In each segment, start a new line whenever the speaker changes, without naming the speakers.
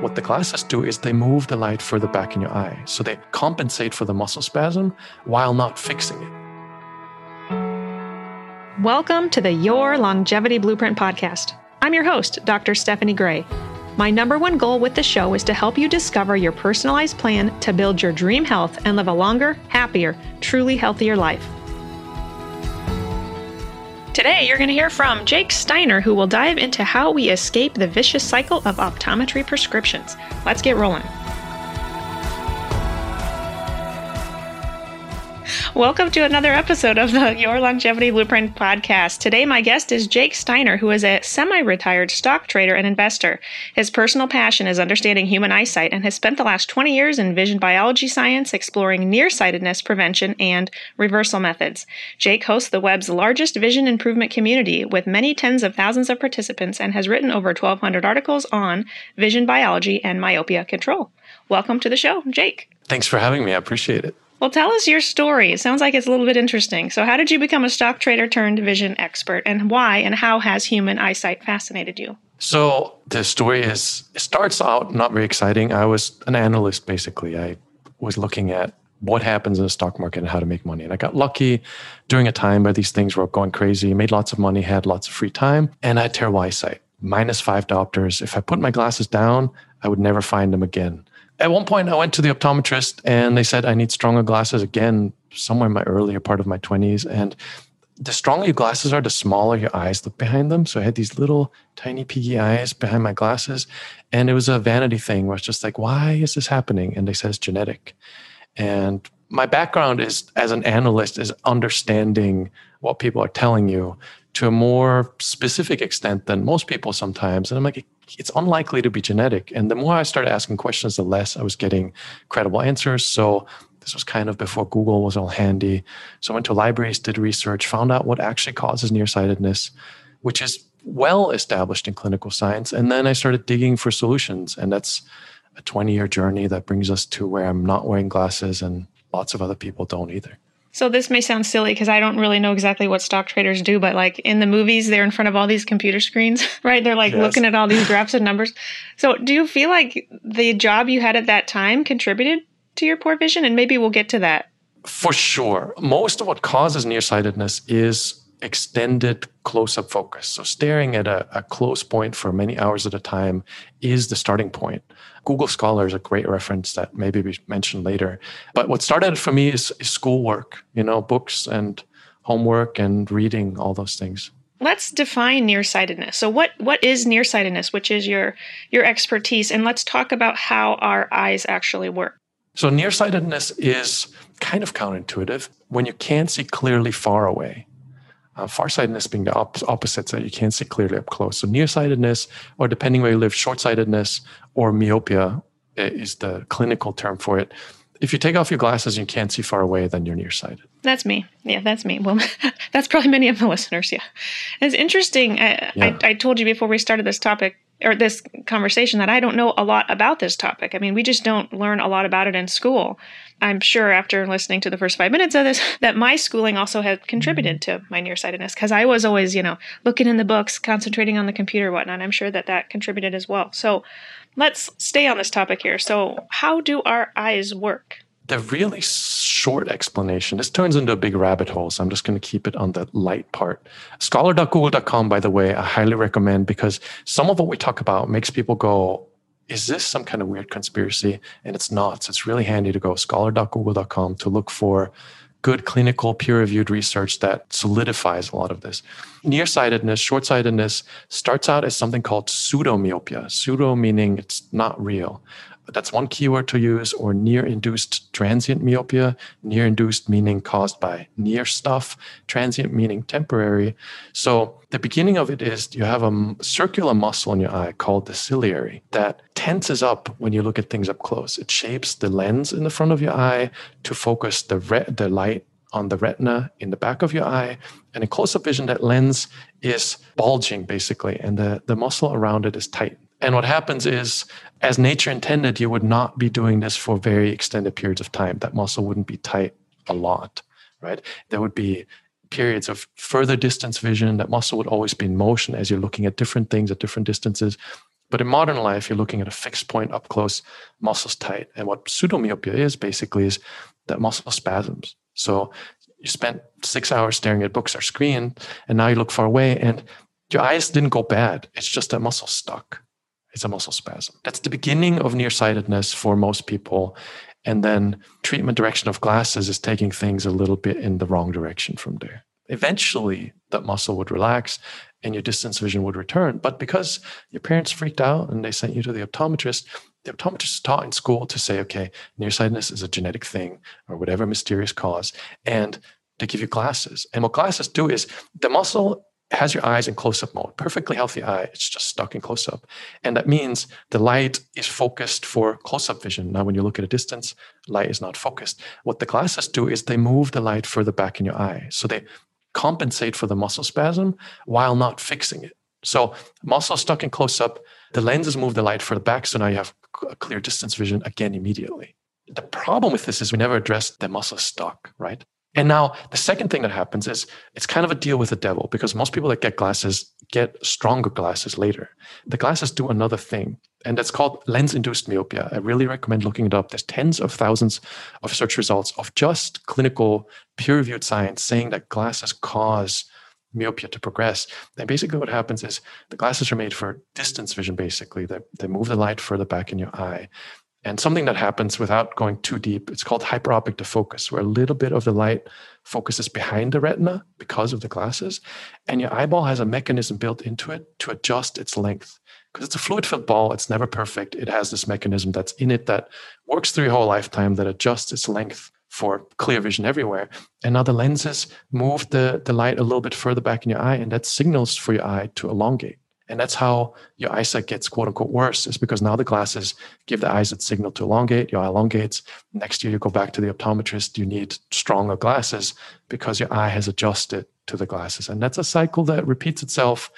What the glasses do is they move the light further back in your eye. So they compensate for the muscle spasm while not fixing it.
Welcome to the Your Longevity Blueprint podcast. I'm your host, Dr. Stephanie Gray. My number one goal with the show is to help you discover your personalized plan to build your dream health and live a longer, happier, truly healthier life. Today, you're going to hear from Jake Steiner, who will dive into how we escape the vicious cycle of optometry prescriptions. Let's get rolling. Welcome to another episode of the Your Longevity Blueprint podcast. Today, my guest is Jake Steiner, who is a semi retired stock trader and investor. His personal passion is understanding human eyesight and has spent the last 20 years in vision biology science, exploring nearsightedness prevention and reversal methods. Jake hosts the web's largest vision improvement community with many tens of thousands of participants and has written over 1,200 articles on vision biology and myopia control. Welcome to the show, Jake.
Thanks for having me. I appreciate it.
Well, tell us your story. It sounds like it's a little bit interesting. So, how did you become a stock trader turned vision expert, and why and how has human eyesight fascinated you?
So, the story is it starts out not very exciting. I was an analyst basically. I was looking at what happens in the stock market and how to make money. And I got lucky during a time where these things were going crazy, made lots of money, had lots of free time, and I had terrible eyesight, minus five diopters. If I put my glasses down, I would never find them again at one point, I went to the optometrist and they said I need stronger glasses again, somewhere in my earlier part of my 20s. And the stronger your glasses are, the smaller your eyes look behind them. So I had these little tiny piggy eyes behind my glasses. And it was a vanity thing where it's just like, why is this happening? And they said it's genetic. And my background is as an analyst is understanding what people are telling you to a more specific extent than most people sometimes. And I'm like, it's unlikely to be genetic. And the more I started asking questions, the less I was getting credible answers. So this was kind of before Google was all handy. So I went to libraries, did research, found out what actually causes nearsightedness, which is well established in clinical science. And then I started digging for solutions. And that's a 20 year journey that brings us to where I'm not wearing glasses and lots of other people don't either.
So this may sound silly because I don't really know exactly what stock traders do, but like in the movies, they're in front of all these computer screens, right? They're like yes. looking at all these graphs and numbers. So do you feel like the job you had at that time contributed to your poor vision? And maybe we'll get to that.
For sure. Most of what causes nearsightedness is extended close up focus. So, staring at a, a, close point for many hours at a time is the starting point. Google Scholar is a great reference that maybe we mention later. But what started for me is, is schoolwork, you know, books and homework and reading, all those things.
Let's define nearsightedness. So what what is nearsightedness, which is your your expertise, and let's talk about how our eyes actually work.
So nearsightedness is kind of counterintuitive when you can't see clearly far away. Uh, farsightedness being the op- opposite, so you can't see clearly up close. So nearsightedness, or depending where you live, short-sightedness or myopia is the clinical term for it. If you take off your glasses and you can't see far away, then you're nearsighted.
That's me. Yeah, that's me. Well, that's probably many of the listeners. Yeah, it's interesting. I, yeah. I, I told you before we started this topic or this conversation that I don't know a lot about this topic. I mean, we just don't learn a lot about it in school. I'm sure after listening to the first five minutes of this, that my schooling also had contributed mm-hmm. to my nearsightedness because I was always, you know, looking in the books, concentrating on the computer, whatnot. I'm sure that that contributed as well. So let's stay on this topic here. So, how do our eyes work?
the really short explanation, this turns into a big rabbit hole, so I'm just going to keep it on the light part. Scholar.google.com, by the way, I highly recommend because some of what we talk about makes people go, is this some kind of weird conspiracy? And it's not. So it's really handy to go scholar.google.com to look for good clinical peer reviewed research that solidifies a lot of this. Nearsightedness, short sightedness starts out as something called pseudomyopia. Pseudo meaning it's not real that's one keyword to use, or near induced transient myopia. Near induced meaning caused by near stuff, transient meaning temporary. So the beginning of it is you have a circular muscle in your eye called the ciliary that tenses up when you look at things up close. It shapes the lens in the front of your eye to focus the, re- the light on the retina in the back of your eye. And in close up vision, that lens is bulging basically, and the, the muscle around it is tight. And what happens is, as nature intended, you would not be doing this for very extended periods of time. That muscle wouldn't be tight a lot, right? There would be periods of further distance vision. That muscle would always be in motion as you're looking at different things at different distances. But in modern life, you're looking at a fixed point up close, muscles tight. And what pseudomyopia is basically is that muscle spasms. So you spent six hours staring at books or screen, and now you look far away, and your eyes didn't go bad. It's just that muscle stuck. It's a muscle spasm. That's the beginning of nearsightedness for most people. And then treatment direction of glasses is taking things a little bit in the wrong direction from there. Eventually, that muscle would relax and your distance vision would return. But because your parents freaked out and they sent you to the optometrist, the optometrist is taught in school to say, okay, nearsightedness is a genetic thing or whatever mysterious cause, and they give you glasses. And what glasses do is the muscle has your eyes in close up mode, perfectly healthy eye. It's just stuck in close up. And that means the light is focused for close up vision. Now, when you look at a distance, light is not focused. What the glasses do is they move the light further back in your eye. So they compensate for the muscle spasm while not fixing it. So, muscle stuck in close up, the lenses move the light further back. So now you have a clear distance vision again immediately. The problem with this is we never addressed the muscle stuck, right? And now the second thing that happens is it's kind of a deal with the devil because most people that get glasses get stronger glasses later. The glasses do another thing, and that's called lens induced myopia. I really recommend looking it up. There's tens of thousands of search results of just clinical peer reviewed science saying that glasses cause myopia to progress. And basically, what happens is the glasses are made for distance vision, basically. They, they move the light further back in your eye. And something that happens without going too deep, it's called hyperopic defocus, where a little bit of the light focuses behind the retina because of the glasses. And your eyeball has a mechanism built into it to adjust its length. Because it's a fluid filled ball, it's never perfect. It has this mechanism that's in it that works through your whole lifetime that adjusts its length for clear vision everywhere. And now the lenses move the, the light a little bit further back in your eye, and that signals for your eye to elongate. And that's how your eyesight gets quote unquote worse, is because now the glasses give the eyes a signal to elongate, your eye elongates. Next year, you go back to the optometrist, you need stronger glasses because your eye has adjusted to the glasses. And that's a cycle that repeats itself.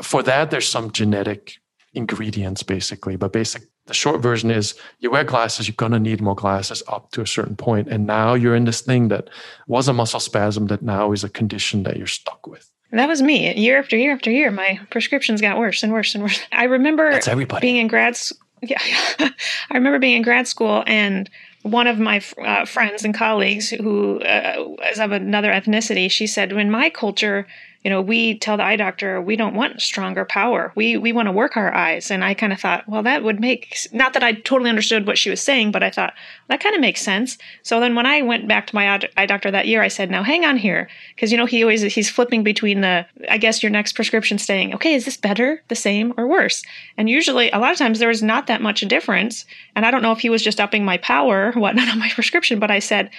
For that, there's some genetic ingredients basically, but basic the short version is you wear glasses, you're going to need more glasses up to a certain point. And now you're in this thing that was a muscle spasm that now is a condition that you're stuck with.
That was me. Year after year after year, my prescriptions got worse and worse and worse. I remember
That's everybody.
being in grad school. Yeah, I remember being in grad school and one of my uh, friends and colleagues who uh, is of another ethnicity, she said, "In my culture, you know, we tell the eye doctor we don't want stronger power. We we want to work our eyes. And I kind of thought, well, that would make not that I totally understood what she was saying, but I thought that kind of makes sense. So then when I went back to my eye doctor that year, I said, now hang on here, because you know he always he's flipping between the I guess your next prescription saying, okay, is this better, the same, or worse? And usually, a lot of times there was not that much difference. And I don't know if he was just upping my power, whatnot on my prescription, but I said,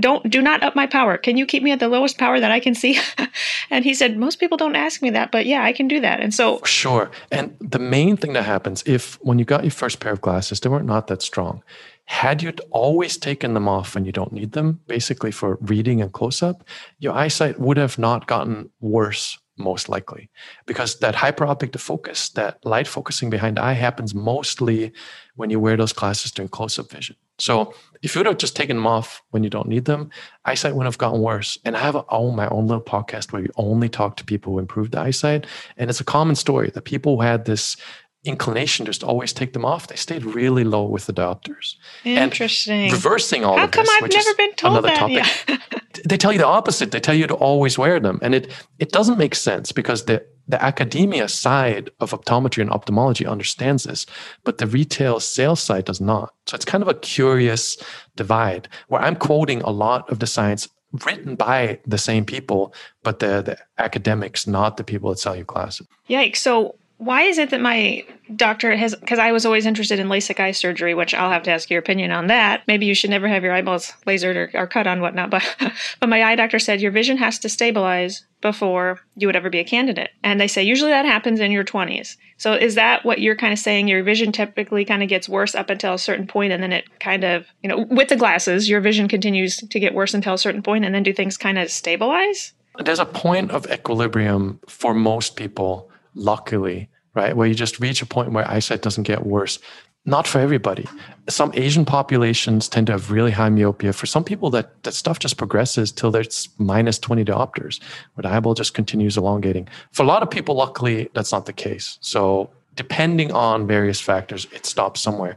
don't do not up my power. Can you keep me at the lowest power that I can see? and he said, most people don't ask me that, but yeah, I can do that. And so
sure. And the main thing that happens if when you got your first pair of glasses, they weren't not that strong. Had you always taken them off when you don't need them, basically for reading and close up, your eyesight would have not gotten worse most likely because that hyperopic focus that light focusing behind the eye happens mostly when you wear those glasses during close up vision. So if you would have just taken them off when you don't need them, eyesight would have gotten worse. And I have my own little podcast where we only talk to people who improved eyesight. And it's a common story that people who had this inclination just always take them off. They stayed really low with the doctors.
Interesting.
And reversing all
How
of this,
come I've never been told
another
that?
topic.
Yeah.
they tell you the opposite. They tell you to always wear them. And it it doesn't make sense because the the academia side of optometry and ophthalmology understands this, but the retail sales side does not. So it's kind of a curious divide where I'm quoting a lot of the science written by the same people, but the, the academics, not the people that sell you glasses.
Yikes. So why is it that my doctor has because I was always interested in LASIK eye surgery, which I'll have to ask your opinion on that. Maybe you should never have your eyeballs lasered or, or cut on whatnot, but but my eye doctor said your vision has to stabilize before you would ever be a candidate. And they say usually that happens in your 20s. So is that what you're kind of saying? Your vision typically kind of gets worse up until a certain point and then it kind of, you know, with the glasses, your vision continues to get worse until a certain point and then do things kind of stabilize?
There's a point of equilibrium for most people luckily, right? Where you just reach a point where eyesight doesn't get worse. Not for everybody. Some Asian populations tend to have really high myopia. For some people, that, that stuff just progresses till there's minus 20 diopters, where the eyeball just continues elongating. For a lot of people, luckily, that's not the case. So depending on various factors, it stops somewhere.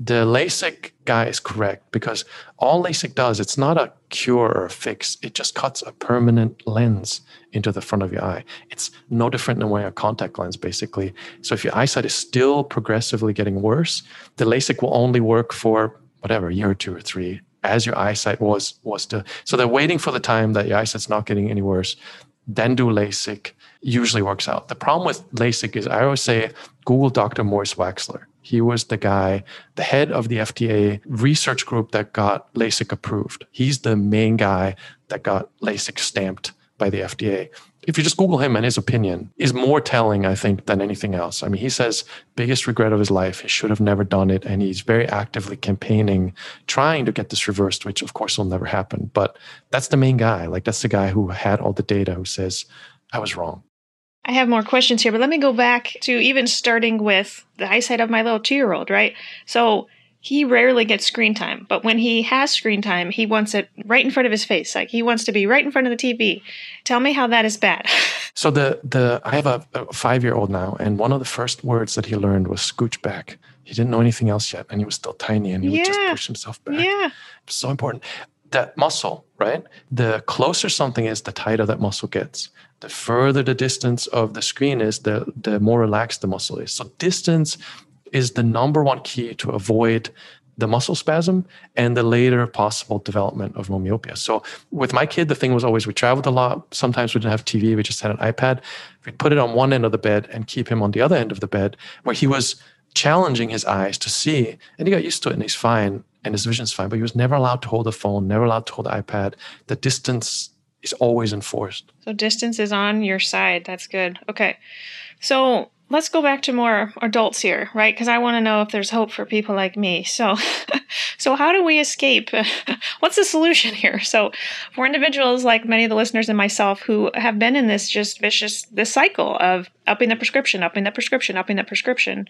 The LASIK guy is correct because all LASIK does, it's not a cure or a fix. It just cuts a permanent lens into the front of your eye. It's no different than wearing a contact lens, basically. So if your eyesight is still progressively getting worse, the LASIK will only work for whatever, a year or two or three, as your eyesight was was to. So they're waiting for the time that your eyesight's not getting any worse. Then do LASIK. Usually works out. The problem with LASIK is I always say Google Dr. Morris Waxler. He was the guy, the head of the FDA research group that got LASIK approved. He's the main guy that got LASIK stamped by the FDA. If you just Google him and his opinion is more telling, I think, than anything else. I mean, he says biggest regret of his life, he should have never done it. And he's very actively campaigning, trying to get this reversed, which of course will never happen. But that's the main guy. Like that's the guy who had all the data who says, I was wrong.
I have more questions here, but let me go back to even starting with the eyesight of my little two year old, right? So he rarely gets screen time, but when he has screen time, he wants it right in front of his face. Like he wants to be right in front of the TV. Tell me how that is bad.
so the the I have a, a five year old now, and one of the first words that he learned was scooch back. He didn't know anything else yet, and he was still tiny, and he yeah. would just push himself back.
Yeah,
it's so important. That muscle, right? The closer something is, the tighter that muscle gets the further the distance of the screen is, the, the more relaxed the muscle is. So, distance is the number one key to avoid the muscle spasm and the later possible development of myopia. So, with my kid, the thing was always we traveled a lot. Sometimes we didn't have TV, we just had an iPad. We'd put it on one end of the bed and keep him on the other end of the bed where he was challenging his eyes to see. And he got used to it and he's fine and his vision's fine, but he was never allowed to hold the phone, never allowed to hold the iPad. The distance is always enforced.
So distance is on your side. That's good. Okay. So let's go back to more adults here, right? Because I want to know if there's hope for people like me. So, so how do we escape? What's the solution here? So, for individuals like many of the listeners and myself who have been in this just vicious this cycle of upping the prescription, upping the prescription, upping the prescription,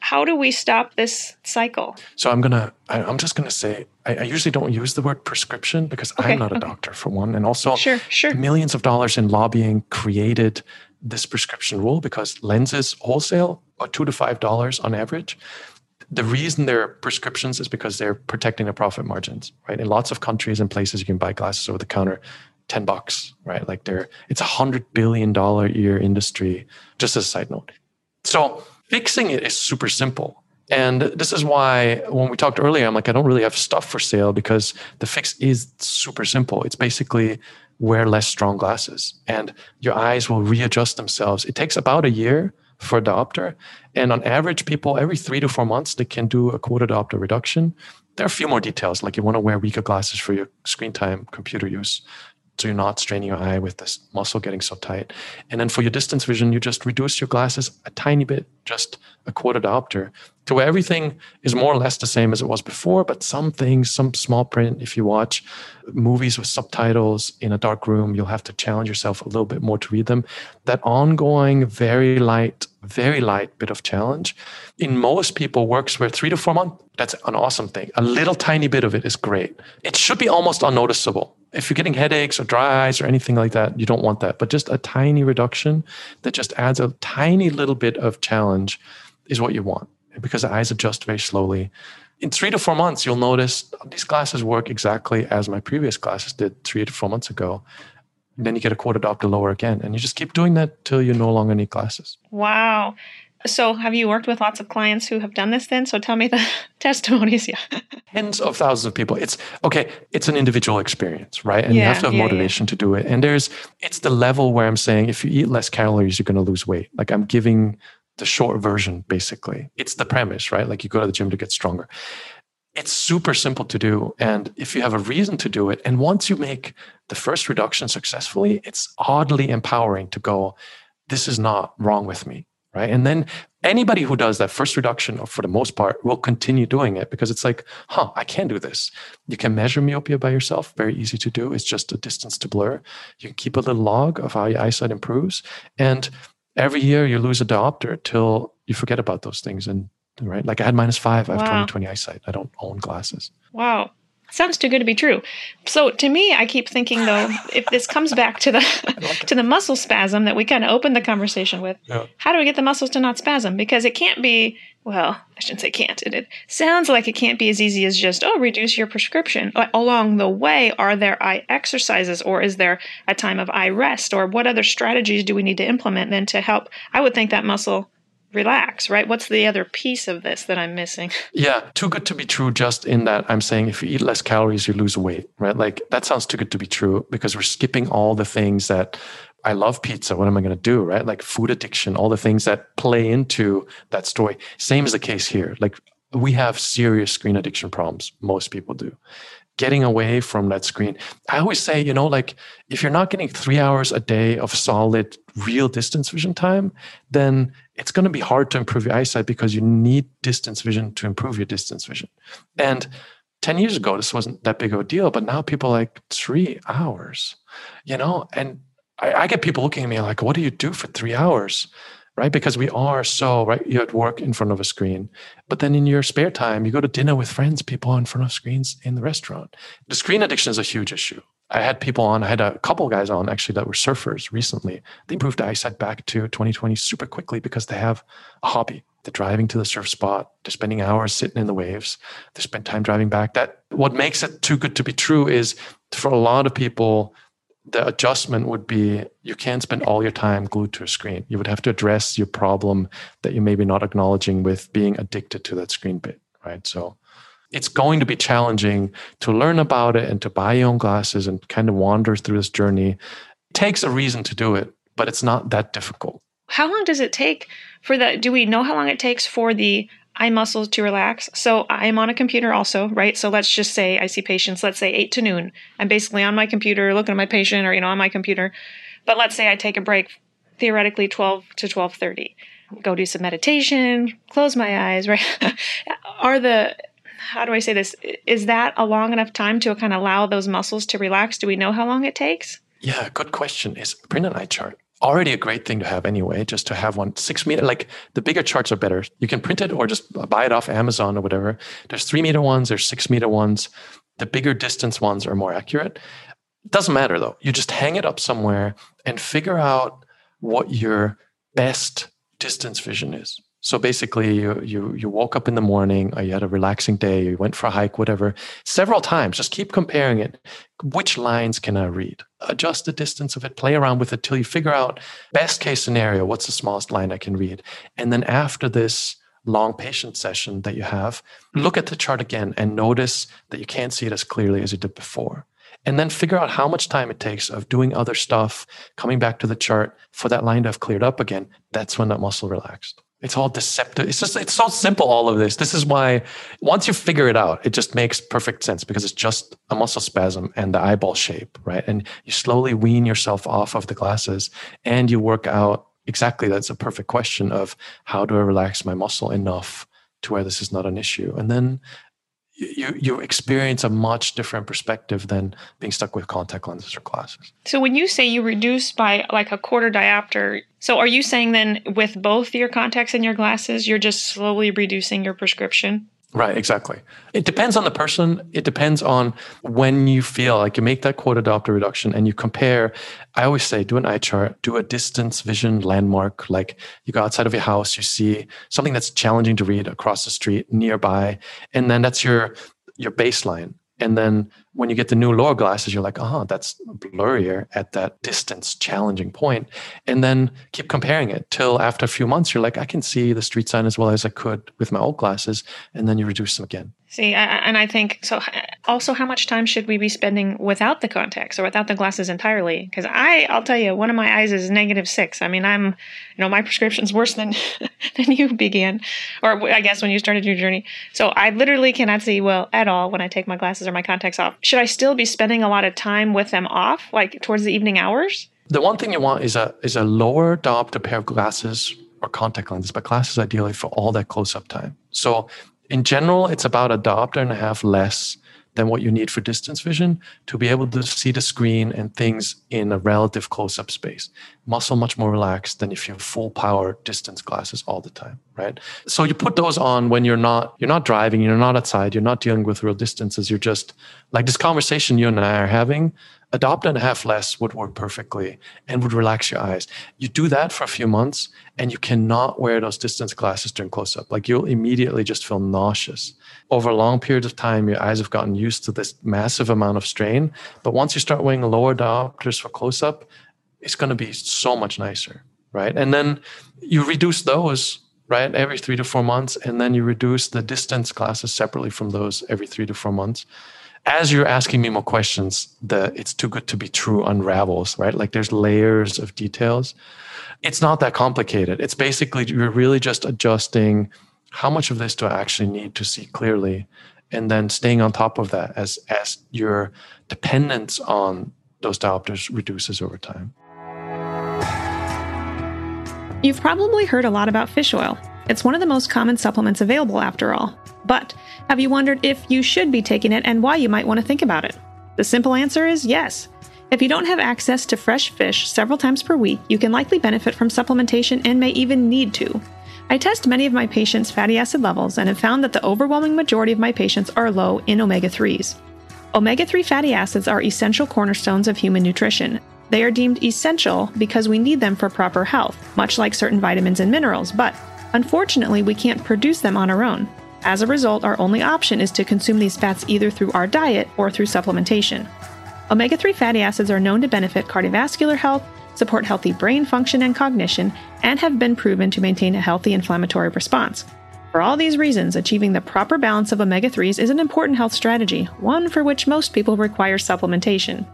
how do we stop this cycle?
So I'm gonna. I, am just gonna say. I, I, usually don't use the word prescription because okay, I'm not a okay. doctor for one, and also
sure, sure.
millions of dollars in lobbying created this prescription rule because lenses wholesale are two to five dollars on average. The reason they're prescriptions is because they're protecting the profit margins, right? In lots of countries and places, you can buy glasses over the counter 10 bucks, right? Like they're, it's a hundred billion dollar year industry, just as a side note. So Fixing it is super simple. And this is why when we talked earlier, I'm like, I don't really have stuff for sale because the fix is super simple. It's basically wear less strong glasses and your eyes will readjust themselves. It takes about a year for diopter. And on average, people every three to four months, they can do a quarter diopter reduction. There are a few more details, like you want to wear weaker glasses for your screen time, computer use so you're not straining your eye with this muscle getting so tight. And then for your distance vision, you just reduce your glasses a tiny bit, just a quarter diopter, to where everything is more or less the same as it was before, but some things, some small print, if you watch movies with subtitles in a dark room, you'll have to challenge yourself a little bit more to read them. That ongoing, very light, very light bit of challenge in most people works for three to four months. That's an awesome thing. A little tiny bit of it is great. It should be almost unnoticeable. If you're getting headaches or dry eyes or anything like that, you don't want that. But just a tiny reduction that just adds a tiny little bit of challenge is what you want because the eyes adjust very slowly. In three to four months, you'll notice these glasses work exactly as my previous glasses did three to four months ago. And then you get a quarter diopter lower again. And you just keep doing that till you no longer need glasses.
Wow. So, have you worked with lots of clients who have done this then? So, tell me the testimonies. Yeah.
Tens of thousands of people. It's okay, it's an individual experience, right? And yeah, you have to have yeah, motivation yeah. to do it. And there's, it's the level where I'm saying if you eat less calories, you're going to lose weight. Like, I'm giving the short version, basically. It's the premise, right? Like, you go to the gym to get stronger. It's super simple to do. And if you have a reason to do it, and once you make the first reduction successfully, it's oddly empowering to go, this is not wrong with me right? And then anybody who does that first reduction, or for the most part, will continue doing it because it's like, huh, I can do this. You can measure myopia by yourself, very easy to do. It's just a distance to blur. You can keep a little log of how your eyesight improves. And every year you lose a diopter till you forget about those things. And right, like I had minus five, I have wow. 20 20 eyesight. I don't own glasses.
Wow. Sounds too good to be true. So to me, I keep thinking though, if this comes back to the like to the muscle spasm that we kind of opened the conversation with, yeah. how do we get the muscles to not spasm? Because it can't be. Well, I shouldn't say can't. It, it sounds like it can't be as easy as just oh reduce your prescription. Along the way, are there eye exercises, or is there a time of eye rest, or what other strategies do we need to implement then to help? I would think that muscle relax, right? What's the other piece of this that I'm missing?
Yeah, too good to be true, just in that I'm saying if you eat less calories, you lose weight, right? Like that sounds too good to be true because we're skipping all the things that I love pizza. What am I going to do, right? Like food addiction, all the things that play into that story. Same is the case here. Like we have serious screen addiction problems. Most people do getting away from that screen. I always say, you know, like if you're not getting three hours a day of solid, real distance vision time, then it's going to be hard to improve your eyesight because you need distance vision to improve your distance vision. And 10 years ago, this wasn't that big of a deal, but now people like three hours, you know, and I, I get people looking at me like, what do you do for three hours? Right? Because we are so, right? You're at work in front of a screen, but then in your spare time, you go to dinner with friends, people in front of screens in the restaurant. The screen addiction is a huge issue. I had people on, I had a couple guys on actually that were surfers recently. They improved eyesight back to 2020 super quickly because they have a hobby. They're driving to the surf spot, they're spending hours sitting in the waves, they spend time driving back. That what makes it too good to be true is for a lot of people, the adjustment would be you can't spend all your time glued to a screen. You would have to address your problem that you maybe not acknowledging with being addicted to that screen bit, right? So it's going to be challenging to learn about it and to buy your own glasses and kind of wander through this journey. It takes a reason to do it, but it's not that difficult.
How long does it take for that? do we know how long it takes for the eye muscles to relax. So I'm on a computer also, right? So let's just say I see patients, let's say 8 to noon. I'm basically on my computer looking at my patient or you know on my computer. But let's say I take a break theoretically 12 to 12:30. Go do some meditation, close my eyes, right? Are the how do I say this? Is that a long enough time to kind of allow those muscles to relax? Do we know how long it takes?
Yeah, good question. Is print an eye chart already a great thing to have anyway, just to have one six meter. Like the bigger charts are better. You can print it or just buy it off Amazon or whatever. There's three meter ones, there's six meter ones. The bigger distance ones are more accurate. Doesn't matter though. You just hang it up somewhere and figure out what your best distance vision is. So basically, you you you woke up in the morning, or you had a relaxing day, you went for a hike, whatever, several times. Just keep comparing it. Which lines can I read? Adjust the distance of it, play around with it till you figure out best case scenario, what's the smallest line I can read. And then after this long patient session that you have, look at the chart again and notice that you can't see it as clearly as you did before and then figure out how much time it takes of doing other stuff, coming back to the chart for that line to have cleared up again. That's when that muscle relaxed. It's all deceptive. It's just, it's so simple, all of this. This is why once you figure it out, it just makes perfect sense because it's just a muscle spasm and the eyeball shape, right? And you slowly wean yourself off of the glasses and you work out exactly that's a perfect question of how do I relax my muscle enough to where this is not an issue? And then you you experience a much different perspective than being stuck with contact lenses or glasses.
So when you say you reduce by like a quarter diopter, so are you saying then with both your contacts and your glasses, you're just slowly reducing your prescription?
Right, exactly. It depends on the person. It depends on when you feel like you make that quota diopter reduction and you compare. I always say do an eye chart, do a distance vision landmark. Like you go outside of your house, you see something that's challenging to read across the street nearby, and then that's your your baseline. And then when you get the new lower glasses, you're like, oh, that's blurrier at that distance challenging point. And then keep comparing it till after a few months, you're like, I can see the street sign as well as I could with my old glasses. And then you reduce them again.
See, and I think so. Also, how much time should we be spending without the contacts or without the glasses entirely? Because I, I'll tell you, one of my eyes is negative six. I mean, I'm, you know, my prescription's worse than than you began, or I guess when you started your journey. So I literally cannot see well at all when I take my glasses or my contacts off. Should I still be spending a lot of time with them off, like towards the evening hours?
The one thing you want is a is a lower diopter pair of glasses or contact lenses, but glasses ideally for all that close up time. So in general, it's about a diopter and a half less than what you need for distance vision to be able to see the screen and things in a relative close up space. Muscle much more relaxed than if you have full power distance glasses all the time, right? So you put those on when you're not you're not driving, you're not outside, you're not dealing with real distances. You're just like this conversation you and I are having. A diopter and half less would work perfectly and would relax your eyes. You do that for a few months, and you cannot wear those distance glasses during close up. Like you'll immediately just feel nauseous. Over a long period of time, your eyes have gotten used to this massive amount of strain. But once you start wearing lower diopters for close up, it's going to be so much nicer, right? And then you reduce those, right, every three to four months, and then you reduce the distance classes separately from those every three to four months. As you're asking me more questions, the it's too good to be true unravels, right? Like there's layers of details. It's not that complicated. It's basically you're really just adjusting how much of this do I actually need to see clearly, and then staying on top of that as as your dependence on those diopters reduces over time.
You've probably heard a lot about fish oil. It's one of the most common supplements available, after all. But have you wondered if you should be taking it and why you might want to think about it? The simple answer is yes. If you don't have access to fresh fish several times per week, you can likely benefit from supplementation and may even need to. I test many of my patients' fatty acid levels and have found that the overwhelming majority of my patients are low in omega 3s. Omega 3 fatty acids are essential cornerstones of human nutrition, they are deemed essential because we need them for proper health, much like certain vitamins and minerals, but unfortunately, we can't produce them on our own. As a result, our only option is to consume these fats either through our diet or through supplementation. Omega 3 fatty acids are known to benefit cardiovascular health, support healthy brain function and cognition, and have been proven to maintain a healthy inflammatory response. For all these reasons, achieving the proper balance of omega 3s is an important health strategy, one for which most people require supplementation.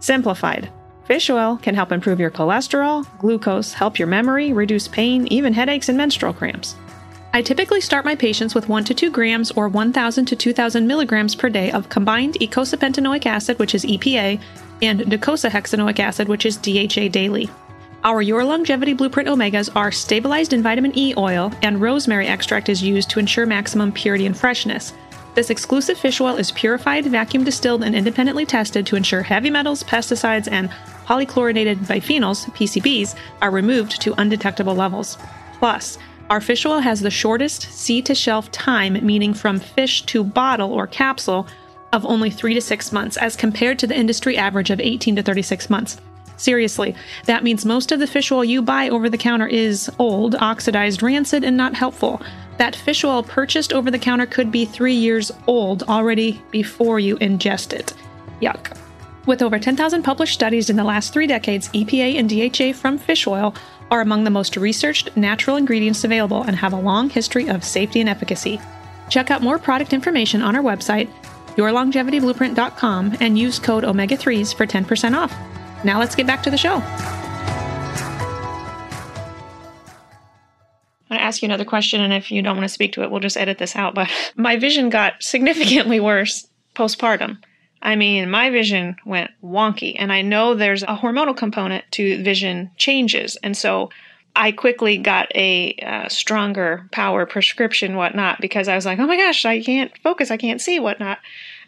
Simplified Fish oil can help improve your cholesterol, glucose, help your memory, reduce pain, even headaches and menstrual cramps. I typically start my patients with 1 to 2 grams or 1,000 to 2,000 milligrams per day of combined eicosapentaenoic acid, which is EPA, and docosahexaenoic acid, which is DHA daily. Our Your Longevity Blueprint Omegas are stabilized in vitamin E oil, and rosemary extract is used to ensure maximum purity and freshness. This exclusive fish oil is purified, vacuum distilled, and independently tested to ensure heavy metals, pesticides, and polychlorinated biphenyls, PCBs, are removed to undetectable levels. Plus, our fish oil has the shortest sea to shelf time, meaning from fish to bottle or capsule, of only 3 to 6 months, as compared to the industry average of 18 to 36 months. Seriously, that means most of the fish oil you buy over the counter is old, oxidized, rancid, and not helpful. That fish oil purchased over the counter could be three years old already before you ingest it. Yuck. With over 10,000 published studies in the last three decades, EPA and DHA from fish oil are among the most researched natural ingredients available and have a long history of safety and efficacy. Check out more product information on our website, yourlongevityblueprint.com, and use code OMEGA3s for 10% off. Now let's get back to the show. I'm going to ask you another question, and if you don't want to speak to it, we'll just edit this out. But my vision got significantly worse postpartum. I mean, my vision went wonky, and I know there's a hormonal component to vision changes. And so I quickly got a uh, stronger power prescription, whatnot, because I was like, oh my gosh, I can't focus, I can't see, whatnot.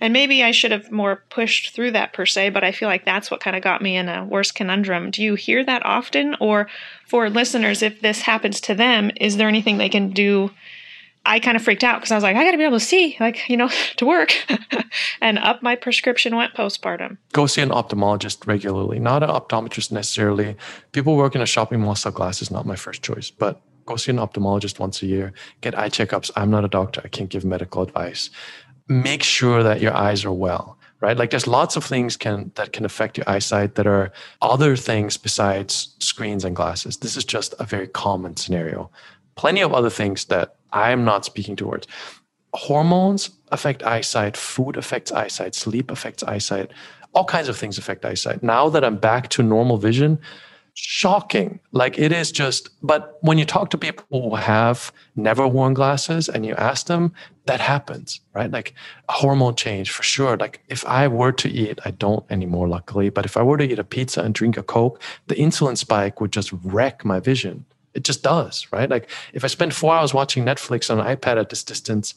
And maybe I should have more pushed through that per se, but I feel like that's what kind of got me in a worse conundrum. Do you hear that often? Or for listeners, if this happens to them, is there anything they can do I kind of freaked out because I was like, I got to be able to see, like, you know, to work. and up my prescription went postpartum.
Go see an ophthalmologist regularly, not an optometrist necessarily. People work in a shopping mall sell glasses, not my first choice, but go see an ophthalmologist once a year. Get eye checkups. I'm not a doctor. I can't give medical advice. Make sure that your eyes are well right like there's lots of things can that can affect your eyesight that are other things besides screens and glasses this is just a very common scenario plenty of other things that I'm not speaking towards. Hormones affect eyesight, food affects eyesight, sleep affects eyesight, all kinds of things affect eyesight. Now that I'm back to normal vision, shocking. Like it is just, but when you talk to people who have never worn glasses and you ask them, that happens, right? Like a hormone change for sure. Like if I were to eat, I don't anymore, luckily, but if I were to eat a pizza and drink a Coke, the insulin spike would just wreck my vision. It just does, right? Like if I spend four hours watching Netflix on an iPad at this distance,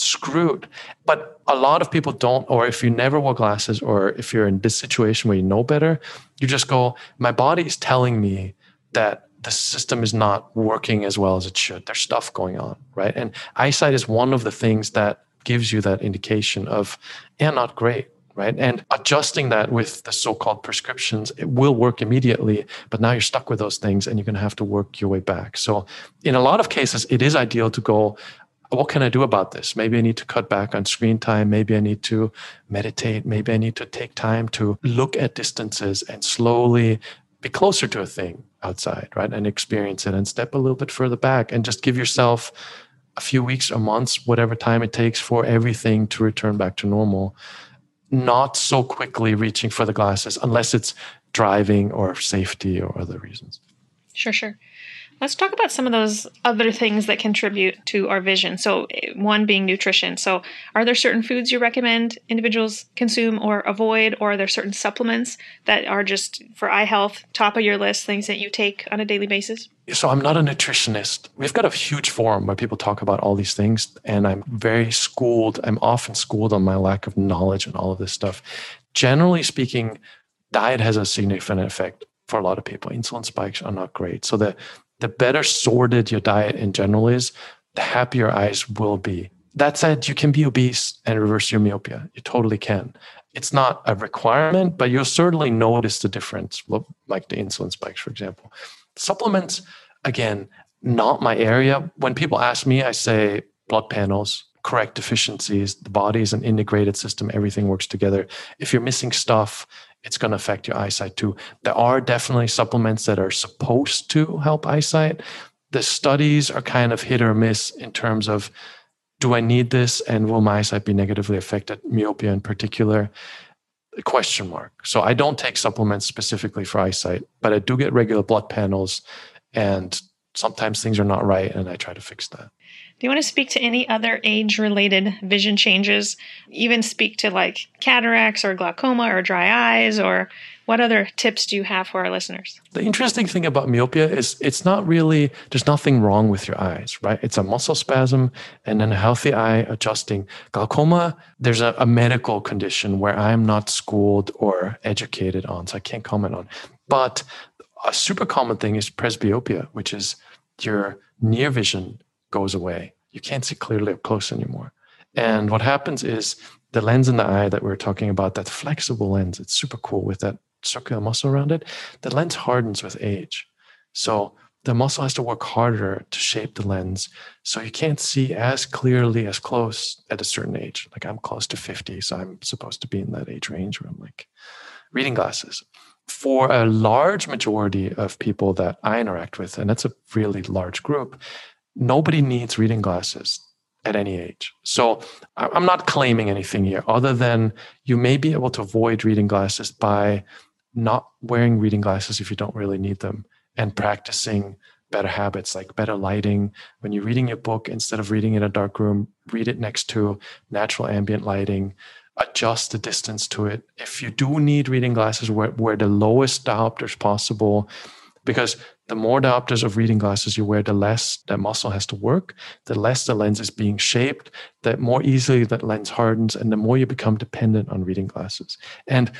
screwed. But a lot of people don't, or if you never wore glasses, or if you're in this situation where you know better, you just go, my body is telling me that the system is not working as well as it should. There's stuff going on, right? And eyesight is one of the things that gives you that indication of, yeah, not great, right? And adjusting that with the so called prescriptions, it will work immediately, but now you're stuck with those things and you're going to have to work your way back. So, in a lot of cases, it is ideal to go, what can I do about this? Maybe I need to cut back on screen time. Maybe I need to meditate. Maybe I need to take time to look at distances and slowly be closer to a thing outside, right? And experience it and step a little bit further back and just give yourself a few weeks or months, whatever time it takes for everything to return back to normal. Not so quickly reaching for the glasses unless it's driving or safety or other reasons.
Sure, sure. Let's talk about some of those other things that contribute to our vision. So, eh, one being nutrition. So, are there certain foods you recommend individuals consume or avoid, or are there certain supplements that are just for eye health, top of your list, things that you take on a daily basis?
So, I'm not a nutritionist. We've got a huge forum where people talk about all these things, and I'm very schooled. I'm often schooled on my lack of knowledge and all of this stuff. Generally speaking, diet has a significant effect for a lot of people. Insulin spikes are not great. So the the better sorted your diet in general is, the happier eyes will be. That said, you can be obese and reverse your myopia. You totally can. It's not a requirement, but you'll certainly notice the difference, like the insulin spikes, for example. Supplements, again, not my area. When people ask me, I say blood panels, correct deficiencies. The body is an integrated system, everything works together. If you're missing stuff, it's going to affect your eyesight too. There are definitely supplements that are supposed to help eyesight. The studies are kind of hit or miss in terms of do I need this and will my eyesight be negatively affected, myopia in particular? Question mark. So I don't take supplements specifically for eyesight, but I do get regular blood panels and sometimes things are not right and I try to fix that.
Do you want to speak to any other age related vision changes? Even speak to like cataracts or glaucoma or dry eyes or what other tips do you have for our listeners?
The interesting thing about myopia is it's not really, there's nothing wrong with your eyes, right? It's a muscle spasm and then a healthy eye adjusting. Glaucoma, there's a, a medical condition where I'm not schooled or educated on, so I can't comment on. But a super common thing is presbyopia, which is your near vision goes away. You can't see clearly up close anymore. And what happens is the lens in the eye that we are talking about, that flexible lens, it's super cool with that circular muscle around it. The lens hardens with age. So the muscle has to work harder to shape the lens. So you can't see as clearly as close at a certain age. Like I'm close to 50, so I'm supposed to be in that age range where I'm like reading glasses. For a large majority of people that I interact with, and that's a really large group, nobody needs reading glasses at any age. So I'm not claiming anything here other than you may be able to avoid reading glasses by not wearing reading glasses if you don't really need them and practicing better habits like better lighting. When you're reading your book, instead of reading in a dark room, read it next to natural ambient lighting. Adjust the distance to it. If you do need reading glasses, wear, wear the lowest diopters possible because the more diopters of reading glasses you wear, the less that muscle has to work, the less the lens is being shaped, the more easily that lens hardens, and the more you become dependent on reading glasses. And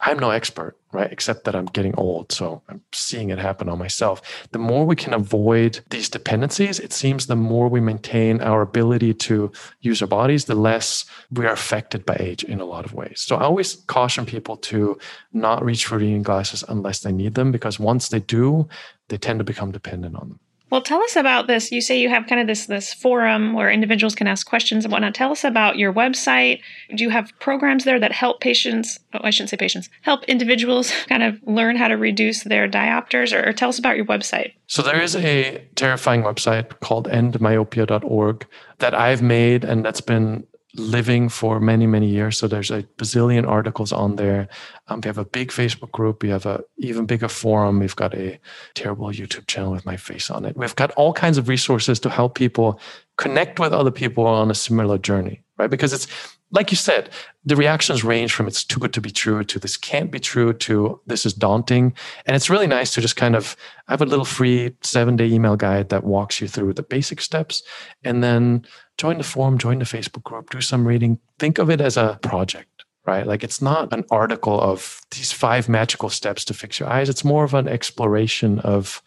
I'm no expert, right? Except that I'm getting old. So I'm seeing it happen on myself. The more we can avoid these dependencies, it seems the more we maintain our ability to use our bodies, the less we are affected by age in a lot of ways. So I always caution people to not reach for reading glasses unless they need them, because once they do, they tend to become dependent on them.
Well, tell us about this. You say you have kind of this this forum where individuals can ask questions and whatnot. Tell us about your website. Do you have programs there that help patients? Oh, I shouldn't say patients. Help individuals kind of learn how to reduce their diopters, or, or tell us about your website.
So there is a terrifying website called endmyopia.org that I've made, and that's been living for many many years. So there's a bazillion articles on there. Um, we have a big facebook group. We have a even bigger forum. We've got a terrible youtube channel with my face on it. We've got all kinds of resources to help people connect with other people on a similar journey right? Because it's like you said the reactions range from it's too good to be true to this can't be true to this is daunting. And it's really nice to just kind of I have a little free seven day email guide that walks you through the basic steps. And then join the forum, join the Facebook group, do some reading. Think of it as a project, right? Like it's not an article of these five magical steps to fix your eyes. It's more of an exploration of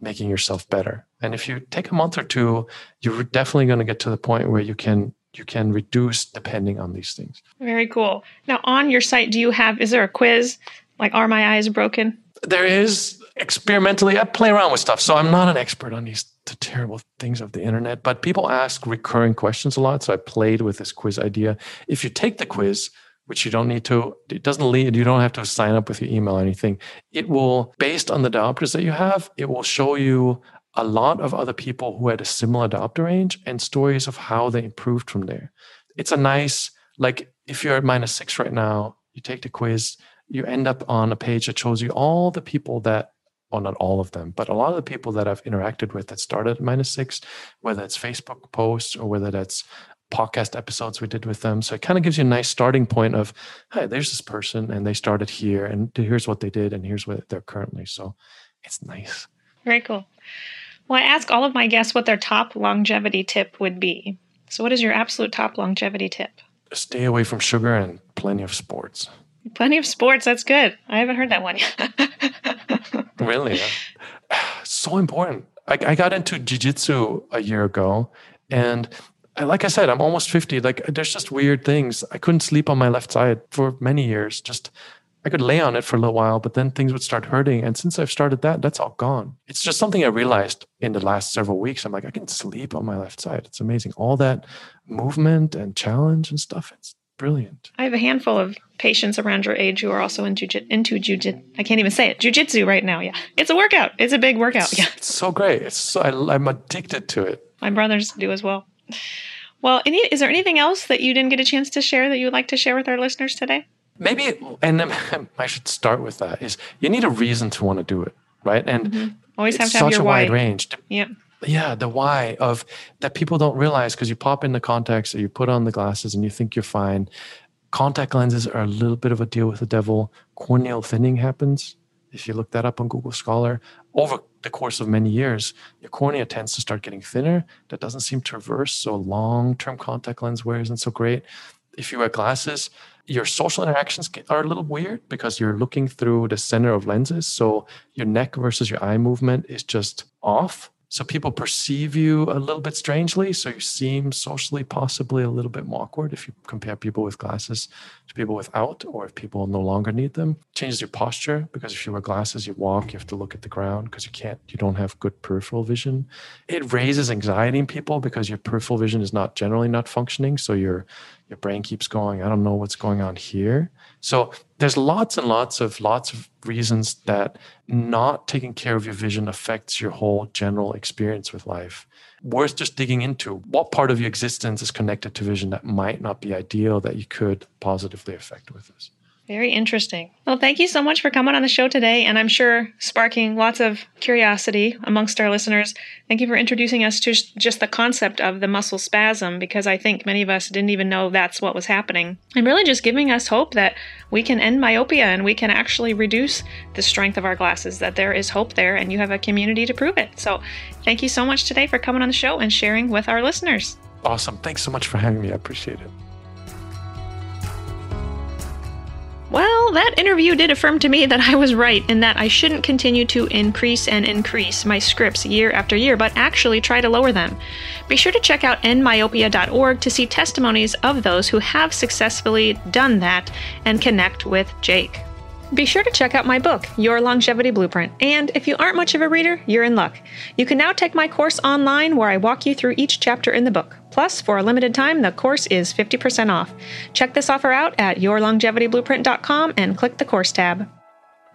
making yourself better. And if you take a month or two, you're definitely going to get to the point where you can you can reduce depending on these things.
Very cool. Now on your site, do you have is there a quiz like are my eyes broken?
There is experimentally I play around with stuff. So I'm not an expert on these the terrible things of the internet, but people ask recurring questions a lot. So I played with this quiz idea. If you take the quiz, which you don't need to, it doesn't lead, you don't have to sign up with your email or anything. It will, based on the diopters that you have, it will show you a lot of other people who had a similar diopter range and stories of how they improved from there. It's a nice, like if you're at minus six right now, you take the quiz, you end up on a page that shows you all the people that, well, not all of them, but a lot of the people that I've interacted with that started at minus six, whether it's Facebook posts or whether that's podcast episodes we did with them. So it kind of gives you a nice starting point of, hey, there's this person and they started here and here's what they did and here's what they're currently. So it's nice.
Very cool. Well, I ask all of my guests what their top longevity tip would be. So, what is your absolute top longevity tip?
Stay away from sugar and plenty of sports.
Plenty of sports. That's good. I haven't heard that one yet.
really? So important. I, I got into jiu-jitsu a year ago and like I said, I'm almost 50. Like there's just weird things. I couldn't sleep on my left side for many years. Just I could lay on it for a little while, but then things would start hurting. And since I've started that, that's all gone. It's just something I realized in the last several weeks. I'm like, I can sleep on my left side. It's amazing. All that movement and challenge and stuff. It's brilliant.
I have a handful of patients around your age who are also into into jujitsu. I can't even say it. Jujitsu right now. Yeah, it's a workout. It's a big workout.
It's,
yeah,
it's so great. It's so, I, I'm addicted to it.
My brothers do as well. Well, any, is there anything else that you didn't get a chance to share that you would like to share with our listeners today?
Maybe, and I should start with that. Is you need a reason to want to do it, right? And mm-hmm.
always have to have your
a
why.
wide range.
Yeah.
Yeah, the why of that people don't realize because you pop in the contacts or you put on the glasses and you think you're fine. Contact lenses are a little bit of a deal with the devil. Corneal thinning happens. If you look that up on Google Scholar, over the course of many years, your cornea tends to start getting thinner. That doesn't seem to reverse. So long term contact lens wear isn't so great. If you wear glasses, your social interactions are a little weird because you're looking through the center of lenses. So your neck versus your eye movement is just off. So people perceive you a little bit strangely. So you seem socially possibly a little bit more awkward if you compare people with glasses to people without, or if people no longer need them. Changes your posture because if you wear glasses, you walk, you have to look at the ground because you can't, you don't have good peripheral vision. It raises anxiety in people because your peripheral vision is not generally not functioning. So your your brain keeps going, I don't know what's going on here. So there's lots and lots of lots of reasons that not taking care of your vision affects your whole general experience with life. Worth just digging into what part of your existence is connected to vision that might not be ideal that you could positively affect with this.
Very interesting. Well, thank you so much for coming on the show today, and I'm sure sparking lots of curiosity amongst our listeners. Thank you for introducing us to just the concept of the muscle spasm, because I think many of us didn't even know that's what was happening. And really just giving us hope that we can end myopia and we can actually reduce the strength of our glasses, that there is hope there, and you have a community to prove it. So, thank you so much today for coming on the show and sharing with our listeners.
Awesome. Thanks so much for having me. I appreciate it.
Well, that interview did affirm to me that I was right in that I shouldn't continue to increase and increase my scripts year after year, but actually try to lower them. Be sure to check out endmyopia.org to see testimonies of those who have successfully done that and connect with Jake. Be sure to check out my book, Your Longevity Blueprint. And if you aren't much of a reader, you're in luck. You can now take my course online where I walk you through each chapter in the book. Plus, for a limited time, the course is 50% off. Check this offer out at yourlongevityblueprint.com and click the course tab.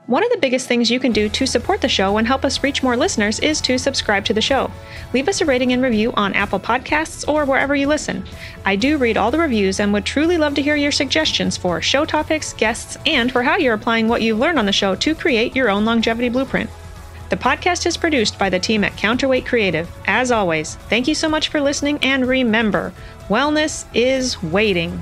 One of the biggest things you can do to support the show and help us reach more listeners is to subscribe to the show. Leave us a rating and review on Apple Podcasts or wherever you listen. I do read all the reviews and would truly love to hear your suggestions for show topics, guests, and for how you're applying what you've learned on the show to create your own longevity blueprint. The podcast is produced by the team at Counterweight Creative. As always, thank you so much for listening, and remember, wellness is waiting.